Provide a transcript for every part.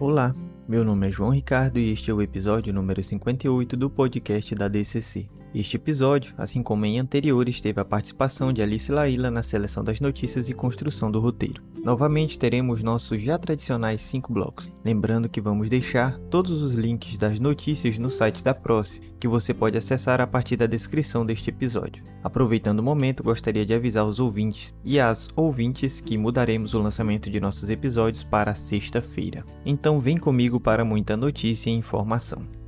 Olá, meu nome é João Ricardo e este é o episódio número 58 do podcast da DCC. Este episódio, assim como em anteriores, teve a participação de Alice Laila na seleção das notícias e construção do roteiro. Novamente teremos nossos já tradicionais 5 blocos. Lembrando que vamos deixar todos os links das notícias no site da Proce, que você pode acessar a partir da descrição deste episódio. Aproveitando o momento, gostaria de avisar os ouvintes e as ouvintes que mudaremos o lançamento de nossos episódios para sexta-feira. Então vem comigo para muita notícia e informação.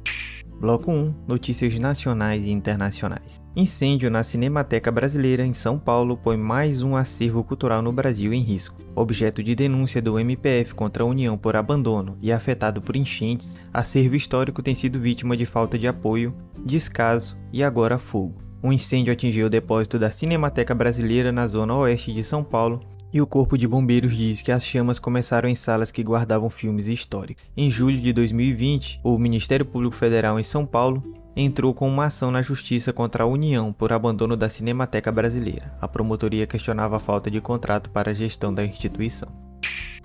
Bloco 1 Notícias nacionais e internacionais. Incêndio na Cinemateca Brasileira em São Paulo põe mais um acervo cultural no Brasil em risco. Objeto de denúncia do MPF contra a União por abandono e afetado por enchentes, acervo histórico tem sido vítima de falta de apoio, descaso e agora fogo. Um incêndio atingiu o depósito da Cinemateca Brasileira na zona oeste de São Paulo e o Corpo de Bombeiros diz que as chamas começaram em salas que guardavam filmes históricos. Em julho de 2020, o Ministério Público Federal em São Paulo entrou com uma ação na justiça contra a União por abandono da Cinemateca Brasileira. A promotoria questionava a falta de contrato para a gestão da instituição.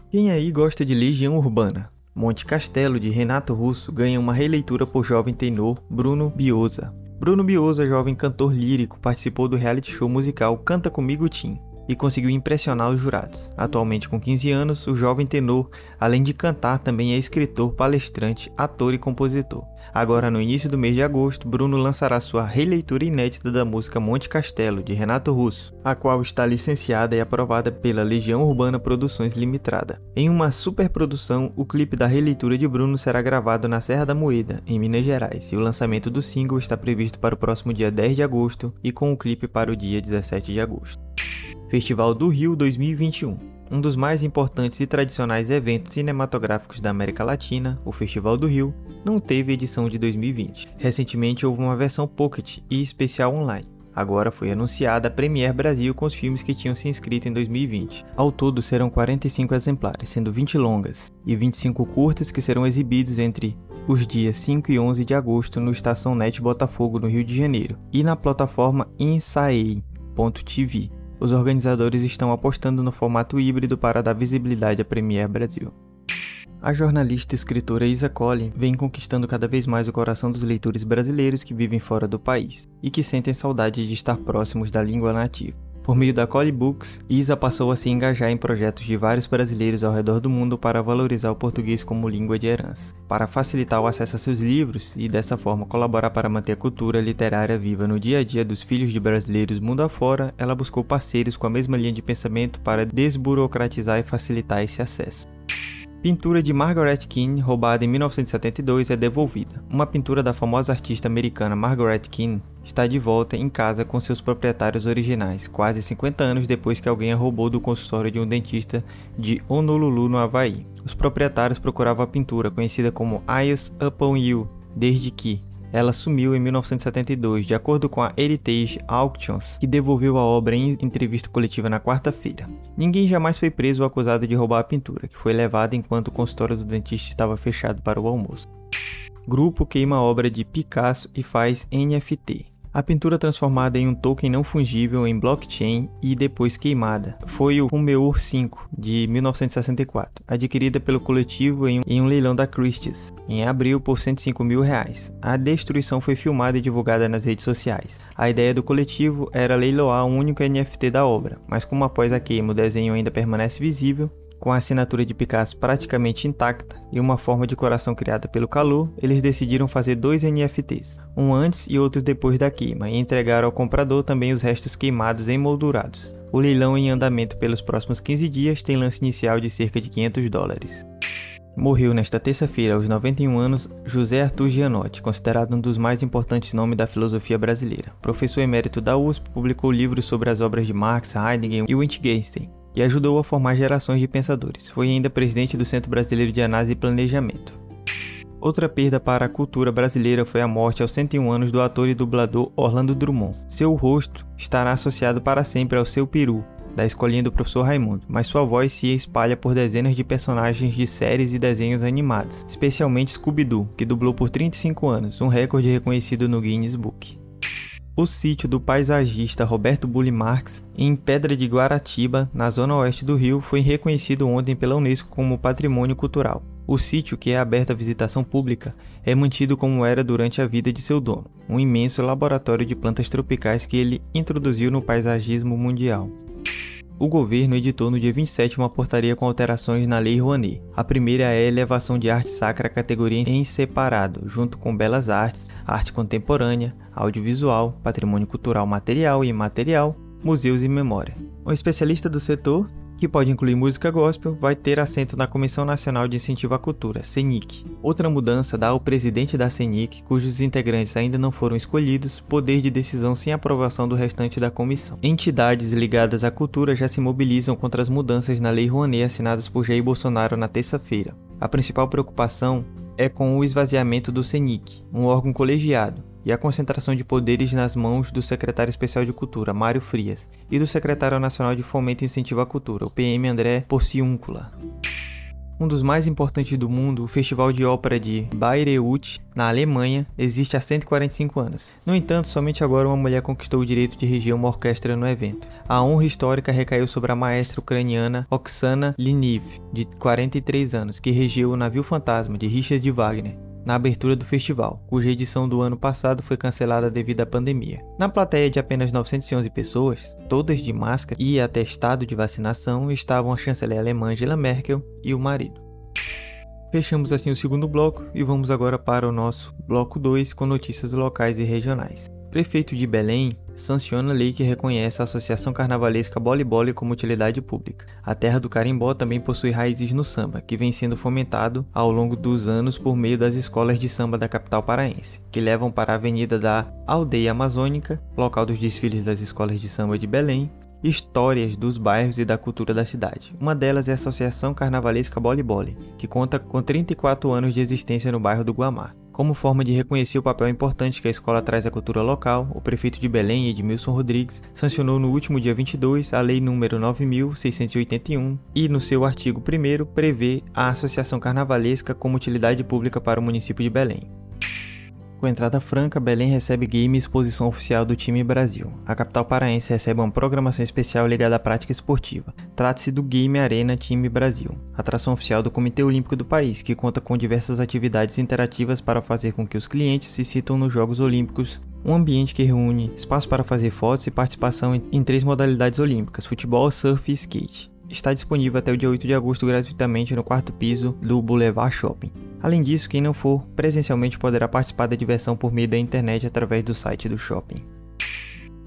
Quem aí gosta de Legião Urbana? Monte Castelo, de Renato Russo, ganha uma releitura por jovem tenor Bruno Biosa. Bruno Biosa, jovem cantor lírico, participou do reality show musical Canta Comigo Tim e conseguiu impressionar os jurados. Atualmente com 15 anos, o jovem tenor, além de cantar, também é escritor, palestrante, ator e compositor. Agora, no início do mês de agosto, Bruno lançará sua releitura inédita da música Monte Castelo, de Renato Russo, a qual está licenciada e aprovada pela Legião Urbana Produções Limitada. Em uma superprodução, o clipe da releitura de Bruno será gravado na Serra da Moeda, em Minas Gerais, e o lançamento do single está previsto para o próximo dia 10 de agosto e com o clipe para o dia 17 de agosto. Festival do Rio 2021. Um dos mais importantes e tradicionais eventos cinematográficos da América Latina, o Festival do Rio, não teve edição de 2020. Recentemente houve uma versão Pocket e especial online. Agora foi anunciada a Premiere Brasil com os filmes que tinham se inscrito em 2020. Ao todo serão 45 exemplares, sendo 20 longas e 25 curtas que serão exibidos entre os dias 5 e 11 de agosto no Estação Net Botafogo, no Rio de Janeiro, e na plataforma Insaei.tv. Os organizadores estão apostando no formato híbrido para dar visibilidade à Premiere Brasil. A jornalista e escritora Isa Collin vem conquistando cada vez mais o coração dos leitores brasileiros que vivem fora do país e que sentem saudade de estar próximos da língua nativa. Por meio da Collie Books, Isa passou a se engajar em projetos de vários brasileiros ao redor do mundo para valorizar o português como língua de herança, para facilitar o acesso a seus livros e dessa forma colaborar para manter a cultura literária viva no dia a dia dos filhos de brasileiros mundo afora, ela buscou parceiros com a mesma linha de pensamento para desburocratizar e facilitar esse acesso. Pintura de Margaret Keane, roubada em 1972, é devolvida. Uma pintura da famosa artista americana Margaret Keane está de volta em casa com seus proprietários originais, quase 50 anos depois que alguém a roubou do consultório de um dentista de Honolulu, no Havaí. Os proprietários procuravam a pintura, conhecida como Eyes Upon You, desde que, ela sumiu em 1972, de acordo com a Heritage Auctions, que devolveu a obra em entrevista coletiva na quarta-feira. Ninguém jamais foi preso ou acusado de roubar a pintura, que foi levada enquanto o consultório do dentista estava fechado para o almoço. Grupo queima a obra de Picasso e faz NFT. A pintura transformada em um token não fungível em blockchain e depois queimada foi o Humeur 5 de 1964, adquirida pelo coletivo em um leilão da Christie's em abril por 105 mil reais. A destruição foi filmada e divulgada nas redes sociais. A ideia do coletivo era leiloar um único NFT da obra, mas como após a queima o desenho ainda permanece visível, com a assinatura de Picasso praticamente intacta e uma forma de coração criada pelo calor, eles decidiram fazer dois NFTs, um antes e outro depois da queima, e entregaram ao comprador também os restos queimados emoldurados. O leilão em andamento pelos próximos 15 dias tem lance inicial de cerca de 500 dólares. Morreu nesta terça-feira, aos 91 anos, José Arthur Gianotti, considerado um dos mais importantes nomes da filosofia brasileira. Professor emérito da USP, publicou livros sobre as obras de Marx, Heidegger e Wittgenstein, e ajudou a formar gerações de pensadores. Foi ainda presidente do Centro Brasileiro de Análise e Planejamento. Outra perda para a cultura brasileira foi a morte aos 101 anos do ator e dublador Orlando Drummond. Seu rosto estará associado para sempre ao seu peru, da escolinha do professor Raimundo, mas sua voz se espalha por dezenas de personagens de séries e desenhos animados, especialmente Scooby-Doo, que dublou por 35 anos, um recorde reconhecido no Guinness Book. O sítio do paisagista Roberto Bulli Marx, em Pedra de Guaratiba, na zona oeste do Rio, foi reconhecido ontem pela Unesco como Patrimônio Cultural. O sítio, que é aberto à visitação pública, é mantido como era durante a vida de seu dono, um imenso laboratório de plantas tropicais que ele introduziu no paisagismo mundial. O governo editou no dia 27 uma portaria com alterações na Lei Rouanet. A primeira é a elevação de arte sacra à categoria em separado, junto com belas artes, arte contemporânea, audiovisual, patrimônio cultural material e imaterial, museus e memória. Um especialista do setor que pode incluir música gospel, vai ter assento na Comissão Nacional de Incentivo à Cultura, CENIC. Outra mudança dá ao presidente da CENIC, cujos integrantes ainda não foram escolhidos, poder de decisão sem aprovação do restante da comissão. Entidades ligadas à cultura já se mobilizam contra as mudanças na Lei Rouanet assinadas por Jair Bolsonaro na terça-feira. A principal preocupação é com o esvaziamento do CENIC, um órgão colegiado, e a concentração de poderes nas mãos do secretário especial de Cultura, Mário Frias, e do secretário nacional de Fomento e Incentivo à Cultura, o PM André Porciúncula. Um dos mais importantes do mundo, o Festival de Ópera de Bayreuth, na Alemanha, existe há 145 anos. No entanto, somente agora uma mulher conquistou o direito de reger uma orquestra no evento. A honra histórica recaiu sobre a maestra ucraniana Oksana Liniv, de 43 anos, que regeu o navio fantasma de Richard Wagner na abertura do festival, cuja edição do ano passado foi cancelada devido à pandemia. Na plateia de apenas 911 pessoas, todas de máscara e atestado de vacinação, estavam a chanceler alemã Angela Merkel e o marido. Fechamos assim o segundo bloco e vamos agora para o nosso bloco 2 com notícias locais e regionais. Prefeito de Belém sanciona a lei que reconhece a Associação Carnavalesca Bole como utilidade pública. A terra do carimbó também possui raízes no samba, que vem sendo fomentado ao longo dos anos por meio das escolas de samba da capital paraense, que levam para a avenida da Aldeia Amazônica, local dos desfiles das escolas de samba de Belém, histórias dos bairros e da cultura da cidade. Uma delas é a Associação Carnavalesca Bole, que conta com 34 anos de existência no bairro do Guamá. Como forma de reconhecer o papel importante que a escola traz à cultura local, o prefeito de Belém, Edmilson Rodrigues, sancionou no último dia 22 a Lei nº 9.681 e, no seu artigo 1 prevê a Associação Carnavalesca como utilidade pública para o município de Belém. Com entrada franca, Belém recebe game e exposição oficial do time Brasil. A capital paraense recebe uma programação especial ligada à prática esportiva. Trata-se do Game Arena Time Brasil, atração oficial do Comitê Olímpico do país, que conta com diversas atividades interativas para fazer com que os clientes se sintam nos Jogos Olímpicos um ambiente que reúne espaço para fazer fotos e participação em três modalidades olímpicas: futebol, surf e skate está disponível até o dia 8 de agosto gratuitamente no quarto piso do Boulevard Shopping. Além disso, quem não for presencialmente poderá participar da diversão por meio da internet através do site do shopping.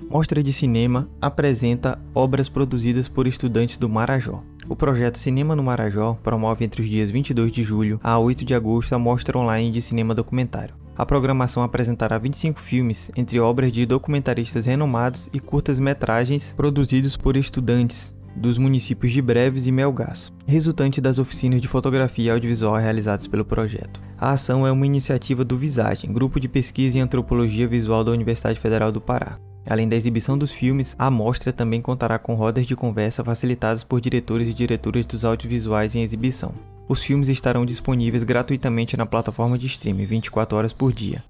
Mostra de Cinema apresenta obras produzidas por estudantes do Marajó. O projeto Cinema no Marajó promove entre os dias 22 de julho a 8 de agosto a mostra online de cinema documentário. A programação apresentará 25 filmes, entre obras de documentaristas renomados e curtas-metragens produzidos por estudantes dos municípios de Breves e Melgaço, resultante das oficinas de fotografia e audiovisual realizadas pelo projeto. A ação é uma iniciativa do Visagem, grupo de pesquisa em antropologia visual da Universidade Federal do Pará. Além da exibição dos filmes, a mostra também contará com rodas de conversa facilitadas por diretores e diretoras dos audiovisuais em exibição. Os filmes estarão disponíveis gratuitamente na plataforma de streaming 24 horas por dia.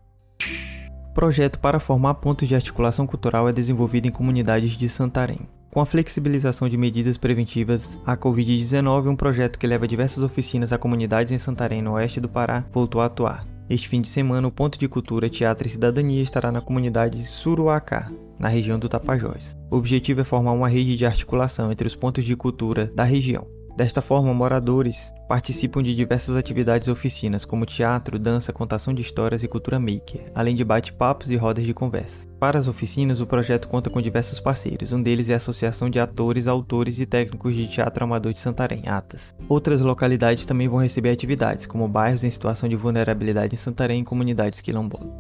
Projeto para formar pontos de articulação cultural é desenvolvido em comunidades de Santarém. Com a flexibilização de medidas preventivas à Covid-19, um projeto que leva diversas oficinas a comunidades em Santarém, no oeste do Pará, voltou a atuar. Este fim de semana, o Ponto de Cultura, Teatro e Cidadania estará na comunidade Suruacá, na região do Tapajós. O objetivo é formar uma rede de articulação entre os pontos de cultura da região. Desta forma, moradores participam de diversas atividades e oficinas, como teatro, dança, contação de histórias e cultura maker, além de bate-papos e rodas de conversa. Para as oficinas, o projeto conta com diversos parceiros, um deles é a Associação de Atores, Autores e Técnicos de Teatro Amador de Santarém, ATAS. Outras localidades também vão receber atividades, como bairros em situação de vulnerabilidade em Santarém e comunidades quilombolas.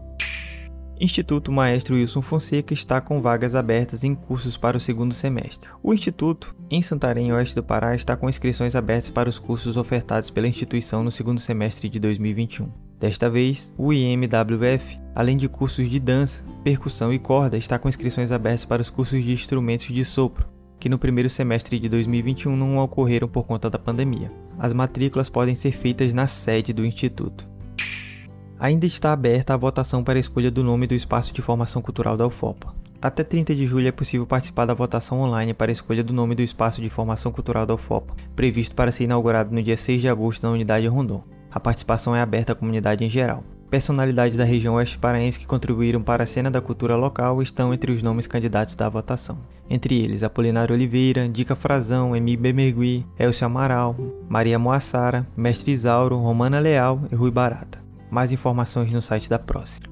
Instituto Maestro Wilson Fonseca está com vagas abertas em cursos para o segundo semestre. O Instituto, em Santarém, oeste do Pará, está com inscrições abertas para os cursos ofertados pela instituição no segundo semestre de 2021. Desta vez, o IMWF, além de cursos de dança, percussão e corda, está com inscrições abertas para os cursos de instrumentos de sopro, que no primeiro semestre de 2021 não ocorreram por conta da pandemia. As matrículas podem ser feitas na sede do Instituto. Ainda está aberta a votação para a escolha do nome do espaço de formação cultural da UFOPA. Até 30 de julho é possível participar da votação online para a escolha do nome do espaço de formação cultural da UFOPA, previsto para ser inaugurado no dia 6 de agosto na unidade Rondon. A participação é aberta à comunidade em geral. Personalidades da região oeste paraense que contribuíram para a cena da cultura local estão entre os nomes candidatos da votação. Entre eles, Apolinário Oliveira, Dica Frazão, Emi Bemergui, Elcio Amaral, Maria Moassara, Mestre Isauro, Romana Leal e Rui Barata. Mais informações no site da Próxima.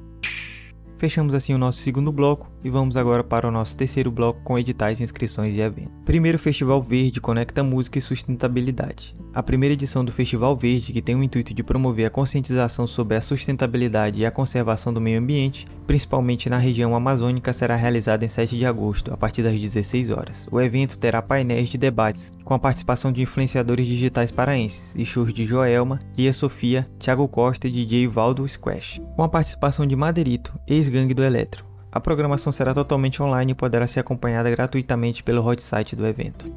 Fechamos assim o nosso segundo bloco e vamos agora para o nosso terceiro bloco com editais, inscrições e eventos. Primeiro, Festival Verde conecta música e sustentabilidade. A primeira edição do Festival Verde, que tem o intuito de promover a conscientização sobre a sustentabilidade e a conservação do meio ambiente, principalmente na região amazônica, será realizada em 7 de agosto, a partir das 16 horas. O evento terá painéis de debates com a participação de influenciadores digitais paraenses e shows de Joelma, Lia Sofia, Thiago Costa e DJ Valdo Squash, com a participação de Maderito, ex-gangue do Eletro. A programação será totalmente online e poderá ser acompanhada gratuitamente pelo hot site do evento.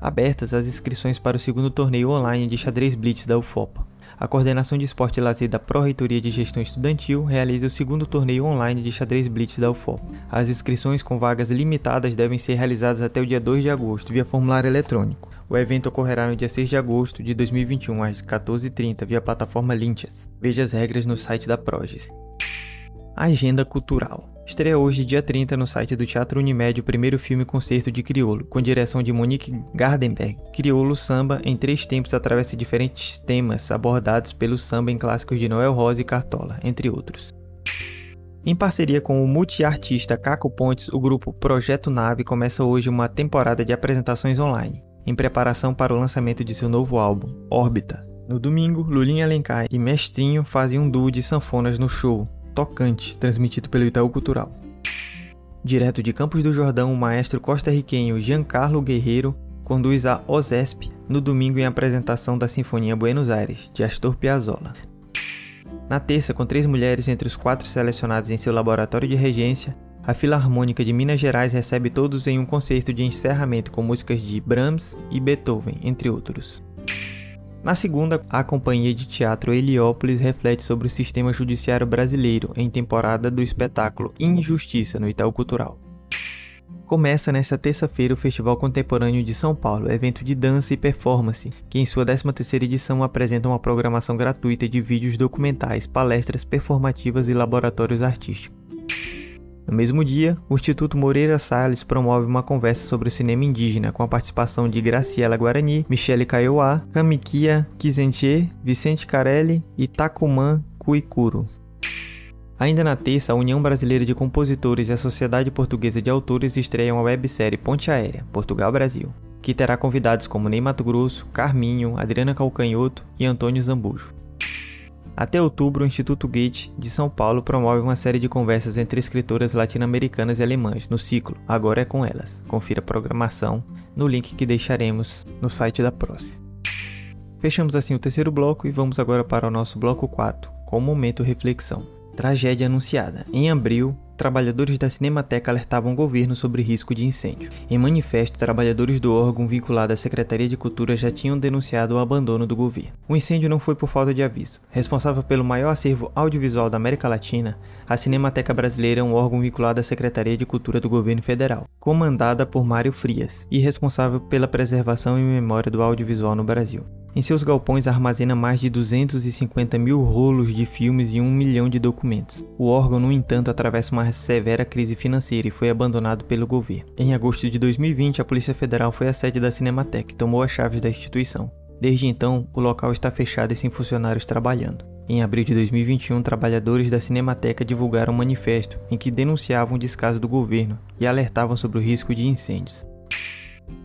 Abertas as inscrições para o segundo torneio online de xadrez blitz da UFOPA. A Coordenação de Esporte e Lazer da Pró-Reitoria de Gestão Estudantil realiza o segundo torneio online de xadrez blitz da UFOPA. As inscrições com vagas limitadas devem ser realizadas até o dia 2 de agosto via formulário eletrônico. O evento ocorrerá no dia 6 de agosto de 2021 às 14h30 via plataforma Linchas. Veja as regras no site da Proges. Agenda Cultural. Estreia hoje, dia 30, no site do Teatro Unimed o primeiro filme concerto de Criolo, com direção de Monique Gardenberg. Criolo Samba em três tempos atravessa diferentes temas abordados pelo samba em clássicos de Noel Rosa e Cartola, entre outros. Em parceria com o multiartista Caco Pontes, o grupo Projeto Nave começa hoje uma temporada de apresentações online, em preparação para o lançamento de seu novo álbum, Órbita. No domingo, Lulinha Alencar e Mestrinho fazem um duo de sanfonas no show, tocante, transmitido pelo Itaú Cultural. Direto de Campos do Jordão, o maestro costarriquenho Giancarlo Guerreiro conduz a OSESP no domingo em apresentação da Sinfonia Buenos Aires, de Astor Piazzolla. Na terça, com três mulheres entre os quatro selecionados em seu laboratório de regência, a Filarmônica de Minas Gerais recebe todos em um concerto de encerramento com músicas de Brahms e Beethoven, entre outros. Na segunda, a companhia de teatro Heliópolis reflete sobre o sistema judiciário brasileiro em temporada do espetáculo Injustiça no Itaú Cultural. Começa nesta terça-feira o Festival Contemporâneo de São Paulo, evento de dança e performance, que em sua 13ª edição apresenta uma programação gratuita de vídeos documentais, palestras performativas e laboratórios artísticos. No mesmo dia, o Instituto Moreira Salles promove uma conversa sobre o cinema indígena com a participação de Graciela Guarani, Michele Kaiowá, Kamikia Kizenche, Vicente Carelli e Takuman Kuikuro. Ainda na terça, a União Brasileira de Compositores e a Sociedade Portuguesa de Autores estreiam a websérie Ponte Aérea, Portugal-Brasil, que terá convidados como Ney Mato Grosso, Carminho, Adriana Calcanhoto e Antônio Zambujo. Até outubro, o Instituto Goethe de São Paulo promove uma série de conversas entre escritoras latino-americanas e alemãs no ciclo Agora é com elas. Confira a programação no link que deixaremos no site da próxima. Fechamos assim o terceiro bloco e vamos agora para o nosso bloco 4, com o momento reflexão. Tragédia anunciada. Em abril, trabalhadores da Cinemateca alertavam o governo sobre risco de incêndio. Em manifesto, trabalhadores do órgão vinculado à Secretaria de Cultura já tinham denunciado o abandono do governo. O incêndio não foi por falta de aviso. Responsável pelo maior acervo audiovisual da América Latina, a Cinemateca Brasileira é um órgão vinculado à Secretaria de Cultura do governo federal, comandada por Mário Frias, e responsável pela preservação e memória do audiovisual no Brasil. Em seus galpões armazena mais de 250 mil rolos de filmes e um milhão de documentos. O órgão, no entanto, atravessa uma severa crise financeira e foi abandonado pelo governo. Em agosto de 2020, a Polícia Federal foi à sede da Cinemateca e tomou as chaves da instituição. Desde então, o local está fechado e sem funcionários trabalhando. Em abril de 2021, trabalhadores da Cinemateca divulgaram um manifesto em que denunciavam o descaso do governo e alertavam sobre o risco de incêndios.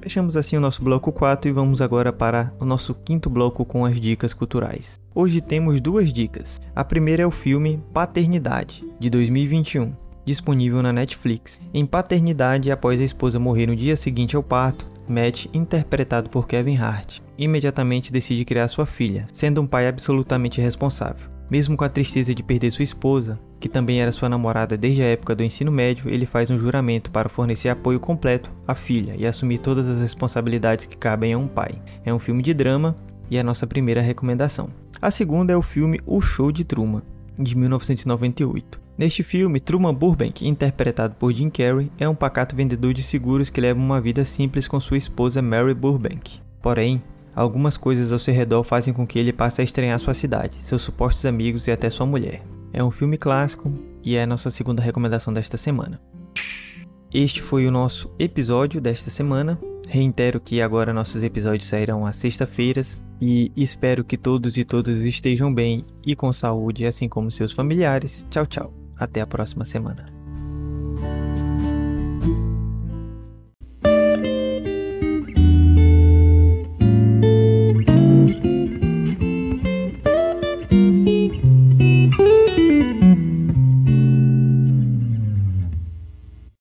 Fechamos assim o nosso bloco 4 e vamos agora para o nosso quinto bloco com as dicas culturais. Hoje temos duas dicas. A primeira é o filme Paternidade, de 2021, disponível na Netflix. Em Paternidade, após a esposa morrer no dia seguinte ao parto, Matt, interpretado por Kevin Hart, imediatamente decide criar sua filha, sendo um pai absolutamente responsável. Mesmo com a tristeza de perder sua esposa, que também era sua namorada desde a época do ensino médio, ele faz um juramento para fornecer apoio completo à filha e assumir todas as responsabilidades que cabem a um pai. É um filme de drama e é a nossa primeira recomendação. A segunda é o filme O Show de Truman, de 1998. Neste filme, Truman Burbank, interpretado por Jim Carrey, é um pacato vendedor de seguros que leva uma vida simples com sua esposa Mary Burbank. Porém, algumas coisas ao seu redor fazem com que ele passe a estranhar sua cidade, seus supostos amigos e até sua mulher. É um filme clássico e é a nossa segunda recomendação desta semana. Este foi o nosso episódio desta semana. Reitero que agora nossos episódios sairão às sexta-feiras e espero que todos e todas estejam bem e com saúde, assim como seus familiares. Tchau, tchau. Até a próxima semana.